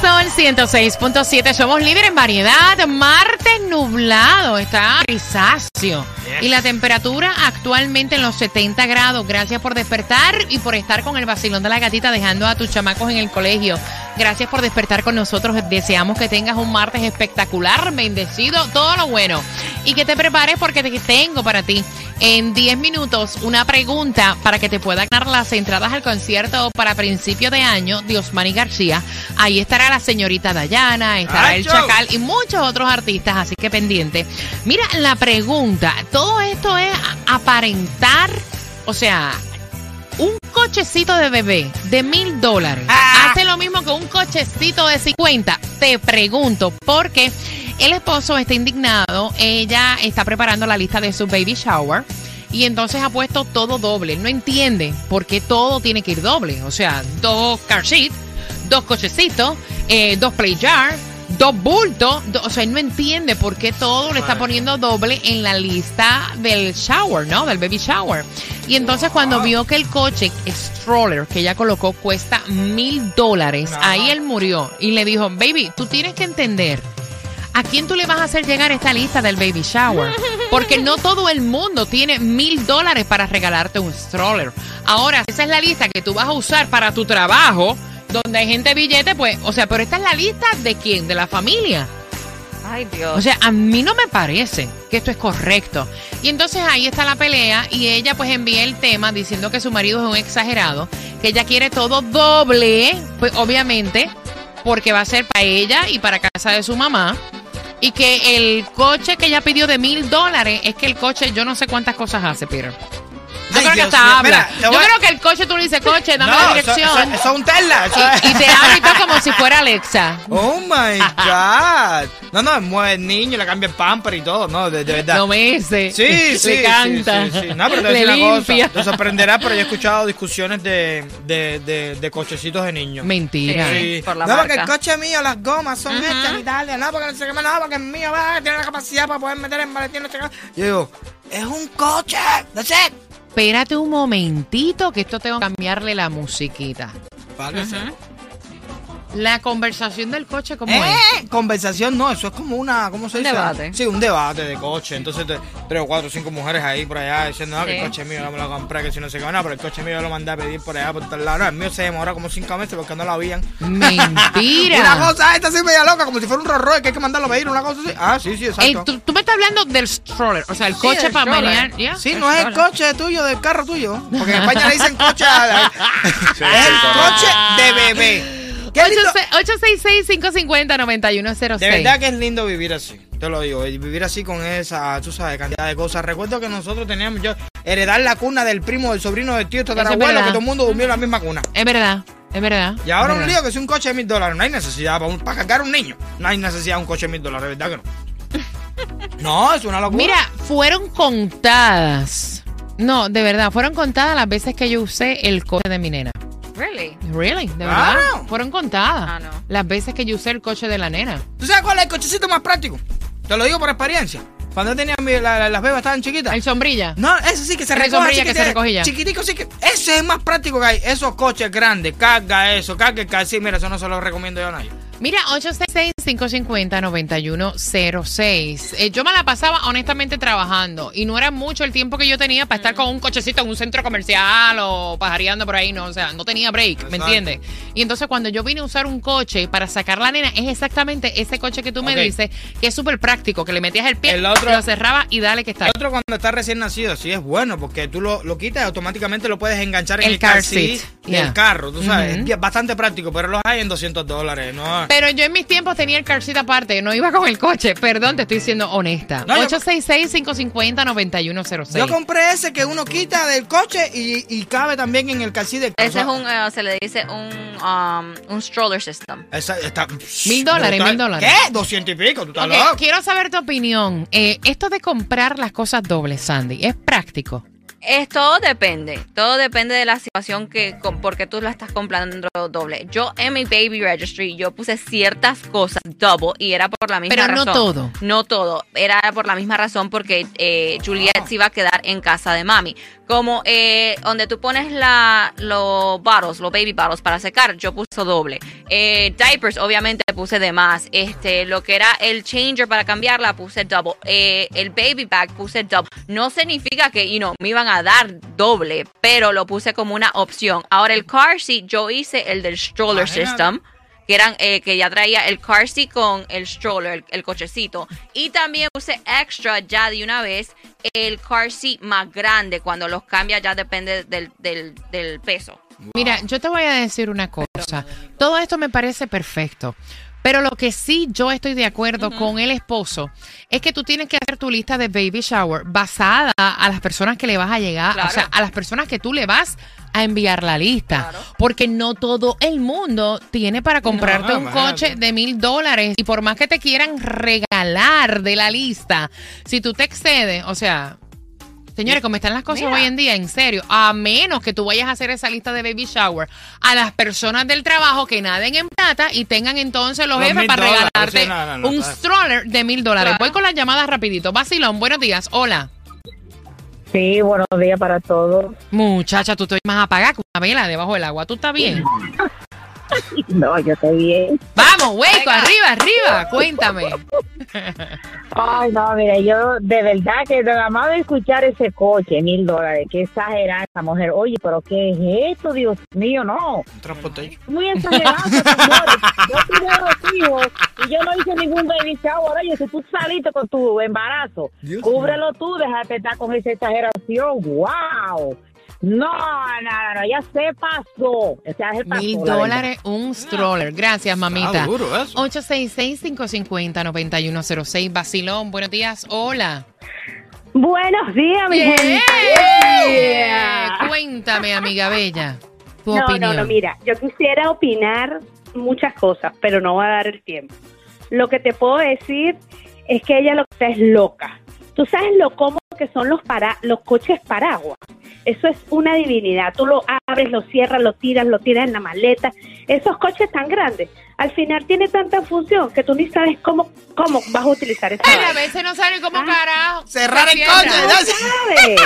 Sol 106.7, somos líderes en variedad. Martes nublado, está grisáceo. Y la temperatura actualmente en los 70 grados. Gracias por despertar y por estar con el vacilón de la gatita dejando a tus chamacos en el colegio. Gracias por despertar con nosotros. Deseamos que tengas un martes espectacular, bendecido, todo lo bueno. Y que te prepares porque te tengo para ti en 10 minutos una pregunta para que te pueda ganar las entradas al concierto para principio de año de Osmani García. Ahí estará la señorita Dayana, estará el Chacal y muchos otros artistas, así que pendiente. Mira, la pregunta, todo esto es aparentar, o sea, un cochecito de bebé de mil dólares hace lo mismo que un cochecito de 50. Te pregunto, porque el esposo está indignado, ella está preparando la lista de su baby shower. Y entonces ha puesto todo doble. No entiende por qué todo tiene que ir doble. O sea, dos car seats, dos cochecitos, eh, dos play jar, dos bultos. do- o sea, él no entiende por qué todo le está poniendo doble en la lista del shower, ¿no? Del baby shower. Y entonces cuando vio que el coche stroller que ella colocó cuesta mil dólares, ahí él murió. Y le dijo, baby, tú tienes que entender. ¿A quién tú le vas a hacer llegar esta lista del baby shower? Porque no todo el mundo tiene mil dólares para regalarte un stroller. Ahora, esa es la lista que tú vas a usar para tu trabajo, donde hay gente billete, pues, o sea, pero esta es la lista de quién, de la familia. Ay, Dios. O sea, a mí no me parece que esto es correcto. Y entonces ahí está la pelea y ella pues envía el tema diciendo que su marido es un exagerado, que ella quiere todo doble, pues obviamente, porque va a ser para ella y para casa de su mamá. Y que el coche que ella pidió de mil dólares es que el coche, yo no sé cuántas cosas hace, Peter. Yo creo que Dios hasta mío. habla. Mira, te Yo voy a- creo que el coche tú le dices, coche, dame la No, dirección. eso- es un Tesla. eso es- y, y te habla y todo como si fuera Alexa. Oh my God. No, no, mueve el niño, le cambia el pamper y todo, no, de, de verdad. No mece. Sí, sí. Le canta. Sí, sí, sí. No, pero te voy a le decir una limpia. cosa. Te sorprenderá, pero yo he escuchado discusiones de, de, de, de cochecitos de niños. Mentira. Sí. por la no, porque el coche mío, las gomas son estas en Italia. No, porque no sé qué más, no, porque el mío va, tiene la capacidad para poder meter en maletín. No sé. Yo digo, es un coche. That's it. Espérate un momentito que esto tengo que cambiarle la musiquita. La conversación del coche, ¿cómo ¿Eh? es? Conversación no, eso es como una, ¿cómo se Un dice? debate. Sí, un debate de coche. Entonces, te- tres o cuatro o cinco mujeres ahí por allá diciendo, no, que el coche mío yo me lo compré, que si no sé qué, no, pero el coche mío yo lo mandé a pedir por allá, por tal lado. No, el mío se demora como cinco meses porque no lo habían. Mentira. Una cosa, esta sí media loca, como si fuera un Rolls que hay que mandarlo a pedir, una cosa así. Ah, sí, sí, exacto. El- tú, tú me estás hablando del stroller, o sea, el Sí, coche el para manejar. ¿ya? Sí, no es el coche tuyo, del carro tuyo. Porque en España le dicen coche a- a- Es el coche de bebé. Qué lindo- 866-550-9106. De verdad que es lindo vivir así. Te lo digo, vivir así con esa, tú sabes, cantidad de cosas. Recuerdo que nosotros teníamos, yo, heredar la cuna del primo, del sobrino, del tío, tatarabuelo, verdad. que todo el mundo durmió en la misma cuna. Es verdad, es verdad. Y ahora es un verdad. lío que es un coche de mil dólares. No hay necesidad para, un- para cargar a un niño. No hay necesidad de un coche de mil dólares, ¿verdad que no? No, es una locura. Mira, fueron contadas. No, de verdad, fueron contadas las veces que yo usé el coche de mi nena. Really? Really, de Claro. verdad. Fueron contadas. Ah, no. Las veces que yo usé el coche de la nena. ¿Tú sabes cuál es el cochecito más práctico? Te lo digo por experiencia. Cuando yo tenía mi- la- la- las bebas estaban chiquitas. El sombrilla. No, ese sí que se El recoge. sombrilla así que se ya. Chiquitico, sí que. Ese es el más práctico que hay. Esos coches grandes, carga eso, carga el Sí, mira, eso no se lo recomiendo yo a nadie. Mira, 866-550-9106. Eh, yo me la pasaba honestamente trabajando y no era mucho el tiempo que yo tenía para estar con un cochecito en un centro comercial o pajareando por ahí, no, o sea, no tenía break, ¿me entiendes? Y entonces cuando yo vine a usar un coche para sacar la nena, es exactamente ese coche que tú me dices, que es súper práctico, que le metías el pie, El otro- lo cerraba y dale que está. El otro cuando está recién nacido, sí es bueno, porque tú lo, lo quitas y automáticamente lo puedes enganchar en el, El car seat. Yeah. del carro, tú sabes. Es bastante práctico, pero los hay en 200 dólares, ¿no? Pero yo en mis tiempos tenía el car seat aparte, no iba con el coche. Perdón, te estoy siendo honesta. No, yo- 866-550-9106. Yo compré ese que uno quita del coche y, y cabe también en el calcí del carro. Ese es un, eh, se le dice un, um, un stroller system. Esa- está- Mil dólares, mil dólares. ¿Qué? 200 y pico, tú estás Ok, loco. quiero saber tu opinión. Eh, esto de comprar las cosas dobles, Sandy, ¿es práctico? Es, todo depende, todo depende de la situación que, con- porque tú la estás comprando doble. Yo en mi baby registry, yo puse ciertas cosas double y era por la misma Pero no razón. todo. No todo, era por la misma razón porque eh, Juliet se iba a quedar en casa de mami. Como eh, donde tú pones la, los bottles, los baby bottles para secar, yo puse doble. Eh, diapers, obviamente puse de más. Este, lo que era el changer para cambiarla, puse double. Eh, el baby bag puse double. No significa que, you know, me iban a dar doble, pero lo puse como una opción. Ahora el car seat, yo hice el del stroller Imagínate. system que eran eh, que ya traía el car seat con el stroller, el, el cochecito. Y también puse extra ya de una vez el car seat más grande. Cuando los cambia ya depende del, del, del peso. Mira, yo te voy a decir una cosa. Todo esto me parece perfecto. Pero lo que sí yo estoy de acuerdo con el esposo es que tú tienes que hacer tu lista de baby shower basada a las personas que le vas a llegar, Claro. o sea, a las personas que tú le vas a enviar la lista. Claro. Porque no todo el mundo tiene para comprarte No, un coche de mil dólares. Y por más que te quieran regalar de la lista, si tú te excedes, o sea, Señores, como están las cosas Mira. hoy en día, en serio, a menos que tú vayas a hacer esa lista de baby shower a las personas del trabajo que naden en plata y tengan entonces los Los jefes mil para dólares, regalarte sí, no, no, no, un claro. stroller de mil dólares. Voy con las llamadas rapidito. Vacilón, buenos días. Hola. Sí, buenos días para todos. Muchacha, tú te ves más apagada que una vela debajo del agua. ¿Tú estás bien? No, yo estoy bien. Vamos, hueco, arriba, arriba. Cuéntame. Ay, no, mire, yo de verdad que nada más de escuchar ese coche, mil dólares, qué exagerada esa mujer. Oye, pero ¿qué es esto, Dios mío? No, Un transporte. muy exagerado, señores. Yo tuve dos hijos y yo no hice ningún baby shower. Oye, si tú saliste con tu embarazo, Dios cúbrelo tú, déjate estar con esa exageración. ¡Wow! No, no, no, ya se pasó. Se pasó, Mil dólares un stroller. Gracias, mamita. Está duro eso. 866-550-9106. Vacilón, buenos días. Hola. Buenos días, mi Bien. gente. Cuéntame, amiga bella, tu No, opinión. no, no, mira, yo quisiera opinar muchas cosas, pero no va a dar el tiempo. Lo que te puedo decir es que ella lo que está es loca. Tú sabes lo cómodo que son los para los coches paraguas. Eso es una divinidad. Tú lo abres, lo cierras, lo tiras, lo tiras en la maleta. Esos coches tan grandes, al final tiene tanta función que tú ni sabes cómo cómo vas a utilizar esa Ay, a veces no sabe cómo Ah. carajo. Cerrar el coche, No sabes,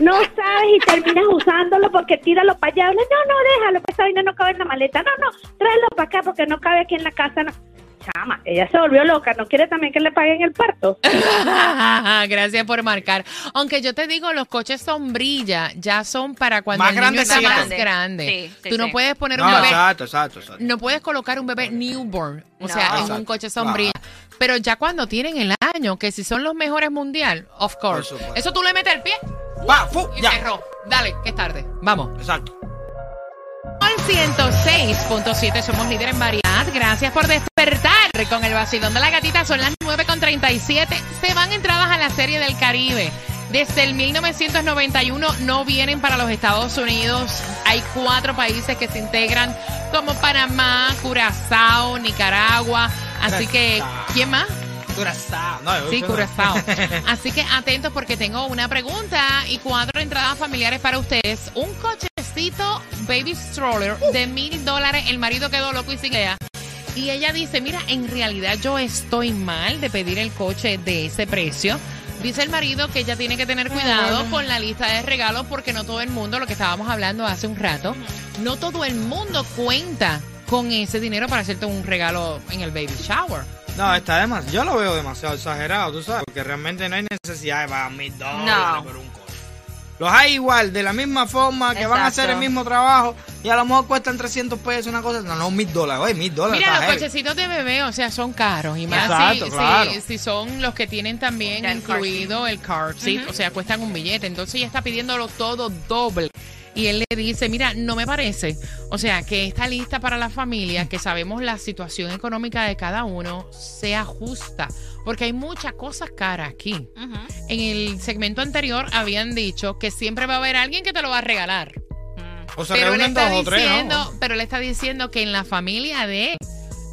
no sabes y terminas usándolo porque tíralo para allá. No, no, déjalo, pues esa vaina no cabe en la maleta. No, no, tráelo para acá porque no cabe aquí en la casa. No. Chama, ella se volvió loca. ¿No quiere también que le paguen el parto? Gracias por marcar. Aunque yo te digo, los coches sombrilla ya son para cuando Más el niño está más Grande. grande. Sí, sí, Tú no sí. puedes poner No, un bebé. exacto, exacto, exacto. No puedes colocar un bebé newborn, o No. sea, en un coche sombrilla. Pero ya cuando tienen el año, que si son los mejores mundial, of course. Eso tú le metes el pie Va, fu, y ya. cerró. Dale, que es tarde. Vamos. Exacto. Al 106.7 somos líderes en variedad. Gracias por despertar con el vacilón de la gatita. Son las 9.37. Se van entradas a la Serie del Caribe. Desde el 1991 no vienen para los Estados Unidos. Hay cuatro países que se integran como Panamá, Curazao, Nicaragua. Así que, ¿quién más? Curazao. No, Sí, Curazao. Así que atentos porque tengo una pregunta y cuatro entradas familiares para ustedes. Un cochecito baby stroller de mil dólares. El marido quedó loco y sin idea. Y ella dice, mira, en realidad yo estoy mal de pedir el coche de ese precio. Dice el marido que ella tiene que tener cuidado con la lista de regalos porque no todo el mundo, lo que estábamos hablando hace un rato, no todo el mundo cuenta con ese dinero para hacerte un regalo en el baby shower. No, está demasiado. Yo lo veo demasiado exagerado, tú sabes. Porque realmente no hay necesidad de pagar mil dólares No. por un coche. Los hay igual, de la misma forma, que van a hacer el mismo trabajo y a lo mejor cuestan 300 pesos una cosa. No, no, mil dólares. Oye, mil dólares. Mira, los heavy. cochecitos de bebé, o sea, son caros. Y más Exacto, si, claro. si, si son los que tienen también Ya, car incluido el car seat, o sea, cuestan un billete. Entonces ella está pidiéndolo todo doble. Y él le dice, mira, no me parece, o sea, que esta lista para la familia, que sabemos la situación económica de cada uno, sea justa, porque hay muchas cosas caras aquí. En el segmento anterior habían dicho que siempre va a haber alguien que te lo va a regalar. O sea, Pero él, reúnen dos está o tres, diciendo, ¿no? pero él está diciendo que en la familia de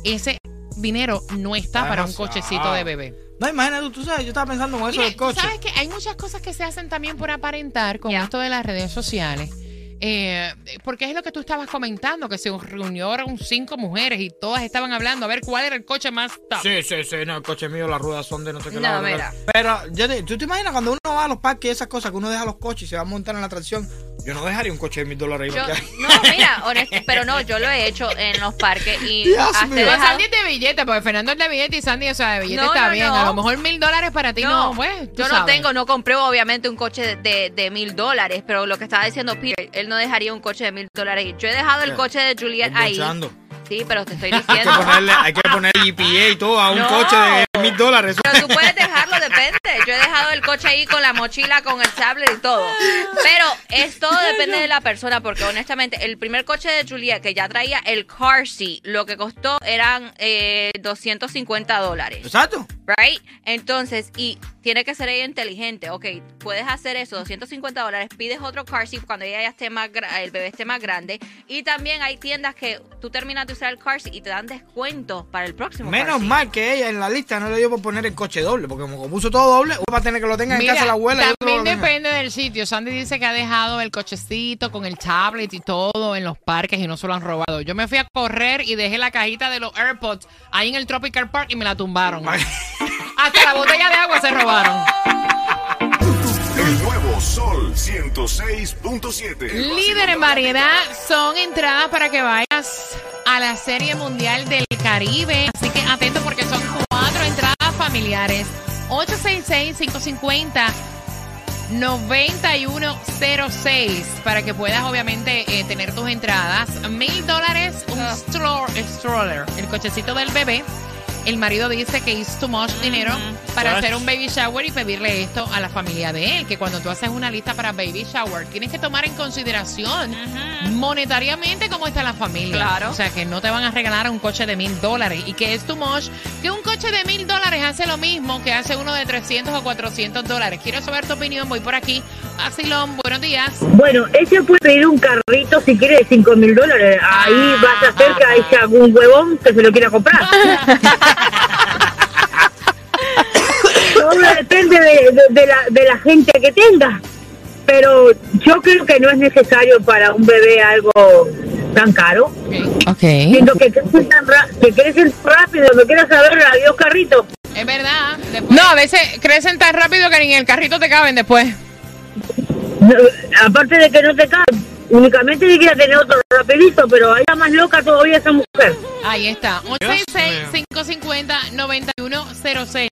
ese dinero no está Está para un cochecito de bebé. No, imagínate, tú, tú sabes, yo estaba pensando en eso Mira, del tú coche. sabes que hay muchas cosas que se hacen también por aparentar con esto de las redes sociales. Eh, porque es lo que tú estabas comentando, que se reunieron cinco mujeres y todas estaban hablando a ver cuál era el coche más top. Sí, sí, sí, no, el coche mío, las ruedas son de no sé qué No, lado, mira. Pero, yo te- ¿tú te imaginas cuando uno va a los parques y esas cosas, que uno deja los coches y se va a montar en la atracción? Yo no dejaría un coche de mil dólares ahí Yo, no, mira, honesto, pero no, yo lo he hecho en los parques y Dios hasta mío. Dejado- Sandy es de billete, porque Fernando es de billete y Sandy, o sea, de billete No, está no, bien. no. A lo mejor mil dólares para ti no, No, pues. yo no sabes. tengo, no compré obviamente un coche de- mil dólares, pero lo que estaba diciendo Peter, él no dejaría un coche de mil dólares. Yo he dejado el coche de Juliet ahí. Sí, pero te estoy Hay que diciendo. ponerle, hay que poner GPA y todo a un No. coche de mil dólares. Pero tú puedes dejarlo, depende. Yo he dejado el coche ahí con la mochila, con el tablet y todo. Pero es todo depende de la persona, porque honestamente, el primer coche de Juliet que ya traía el car seat, lo que costó eran eh, 250 dólares. Exacto. Right? Entonces, y tiene que ser ella inteligente. Ok, puedes hacer eso, 250 dólares, pides otro car seat cuando ella ya esté más gra- el bebé esté más grande. Y también hay tiendas que tú terminas de usar el car seat y te dan descuento para el próximo car Menos seat. mal que ella en la lista no le dio por poner el coche doble, porque como puso todo doble, uno va a tener que lo tenga en Mira, casa la abuela. y otro también depende del sitio. Sandy dice que ha dejado el cochecito con el tablet y todo en los parques y no se lo han robado. Yo me fui a correr y dejé la cajita de los AirPods ahí en el Tropical Park y me la tumbaron. Hasta la botella de agua se robaron. El nuevo Sol 106.7. Líder en variedad son entradas para que vayas a la Serie Mundial del Caribe. Así que atento porque son cuatro entradas familiares. 866-550. 9106 para que puedas obviamente eh, tener tus entradas. Mil dólares, un Ah. stroller, el cochecito del bebé. El marido dice que es too much dinero para Gosh. hacer un baby shower y pedirle esto a la familia de él. Que cuando tú haces una lista para baby shower, tienes que tomar en consideración monetariamente cómo está la familia. Claro. O sea, que no te van a regalar un coche de mil dólares y que es too much. Que un coche de mil dólares hace lo mismo que hace uno de 300 o 400 dólares. Quiero saber tu opinión. Voy por aquí. Asilón, buenos días. Bueno, ella puede pedir un carrito si quiere de 5 mil dólares. Ahí Ah. vas a hacer que haya algún huevón que se lo quiera comprar. Todo depende de, de- de la, de la gente que tenga. Pero yo creo que no es necesario para un bebé algo tan caro. Ok. Siendo que crecen tan ra- que crecen rápido, me quiero saber, adiós carrito. Es verdad. No, a veces crecen tan rápido que ni en el carrito te caben después. No, aparte de que no te cae, únicamente yo quería tener otro rapidito, pero ahí está más loca todavía esa mujer. Ahí está. mío. 866-550-9106.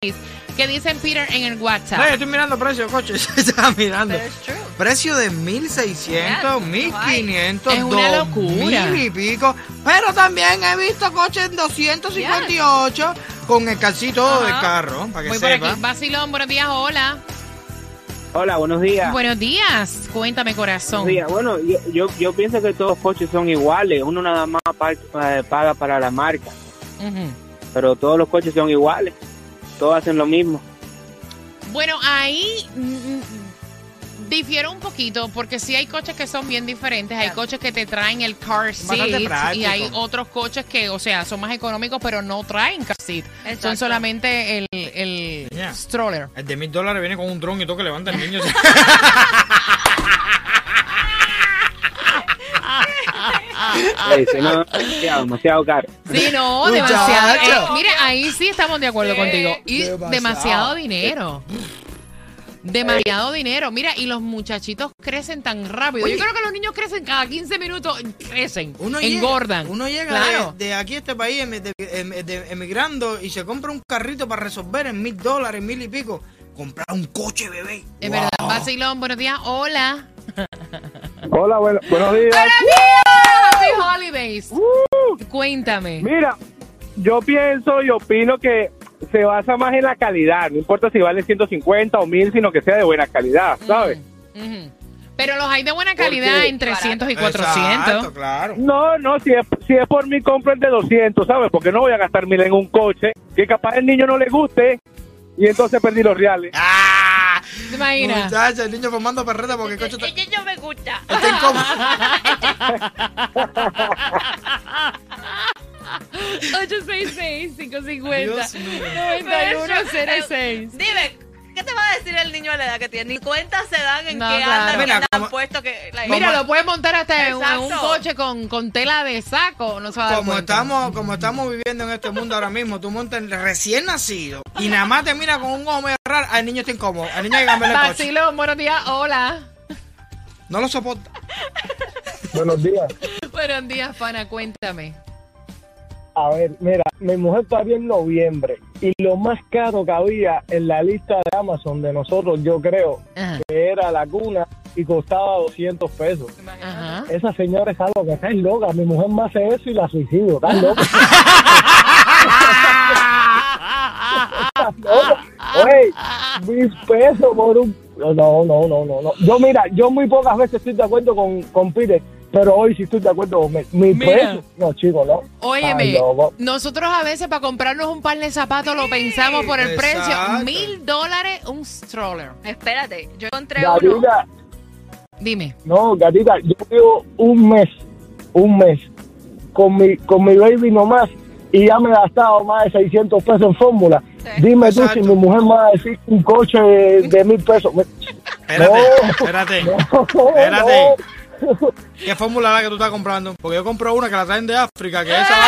¿Qué dicen Peter en el WhatsApp? No, yo estoy mirando precio de coches. Estaba mirando. Precio de 1600, 1500, Es una locura. 2000 y pico. Pero también he visto coches en 258 con el calcito Ajá. de carro, para que Voy por sepa. aquí. Basilón, buenos días. Hola. Hola, buenos días. Buenos días. Cuéntame, corazón. Buenos días. Bueno, yo, yo, yo pienso que todos los coches son iguales. Uno nada más eh, paga para la marca, pero todos los coches son iguales. Todos hacen lo mismo. Bueno, ahí mm, difiero un poquito porque sí hay coches que son bien diferentes. Hay coches que te traen el car seat y hay otros coches que, o sea, son más económicos pero no traen car seat. Son solamente el, el stroller. El de mil dólares viene con un dron y todo que levanta el niño. No, demasiado, demasiado caro. Sí, no, demasiado. Eh, mire, ahí sí estamos de acuerdo contigo. Y demasiado. demasiado, dinero. Demasiado dinero. Mira, y los muchachitos crecen tan rápido. Oye. Yo creo que los niños crecen cada 15 minutos, crecen, Uno engordan. Llega, uno llega Claro. de, de aquí a este país em- de- em- de- emigrando y se compra un carrito para resolver en mil dólares, mil y pico. Comprar un coche, bebé. Es Wow. verdad. Basilón, buenos días. Hola. Hola, bueno, buenos días. Happy Holidays. Cuéntame. Mira, yo pienso y opino que se basa más en la calidad. No importa si vale 150 o 1000, sino que sea de buena calidad, ¿sabes? Pero los hay de buena calidad en 300 y 400. Exacto, claro. No, no, si es, si es por mí, compren de 200, ¿sabes? Porque no voy a gastar mil en un coche que capaz el niño no le guste y entonces perdí los reales. ¡Ah! ¿Te imaginas? Muchacha, el niño formando perreta porque el coche está, Ella no me gusta. está incómodo. 866-550-9106. Dime, ¿qué te va a decir el niño a la edad que tiene? Ni cuenta se dan en No, qué claro. andan, Mira, como- puesto que... like, Mira, lo puedes montar hasta en, un- en un coche con, con tela de saco. No se va a dar Como cuenta. estamos, como estamos viviendo en este mundo ahora mismo, tú montas el recién nacido y nada más te mira con un ojo medio raro, al niño está incómodo, al niño hay que cambiarle el coche. Buenos días. Hola. No lo soporta. Buenos días. Buenos días, pana. Cuéntame. A ver, mira, mi mujer parió en noviembre y lo más caro que había en la lista de Amazon de nosotros, yo creo, Ajá. que era la cuna y costaba 200 pesos. Ajá. Esa señora es algo que está loca. Mi mujer me hace eso y la loca. Está loca. Oye, mil pesos por un... No, no, no, no, no. Yo, mira, yo muy pocas veces estoy de acuerdo con, con Peter, pero hoy sí estoy de acuerdo con Mira. pesos. No, chico, no. Óyeme, nosotros a veces para comprarnos un par de zapatos lo pensamos por el precio. Mil dólares un stroller. Espérate, yo encontré uno. Gatita, Dime. no, gatita, yo llevo un mes, un mes con mi, con mi baby nomás y ya me he gastado más de 600 pesos en fórmula. Dime tú Exacto. si mi mujer me va a decir un coche de, de mil pesos. Espérate, No. espérate. No, Espérate. no. ¿Qué fórmula es la que tú estás comprando? Porque yo compro una que la traen de África, que esa va...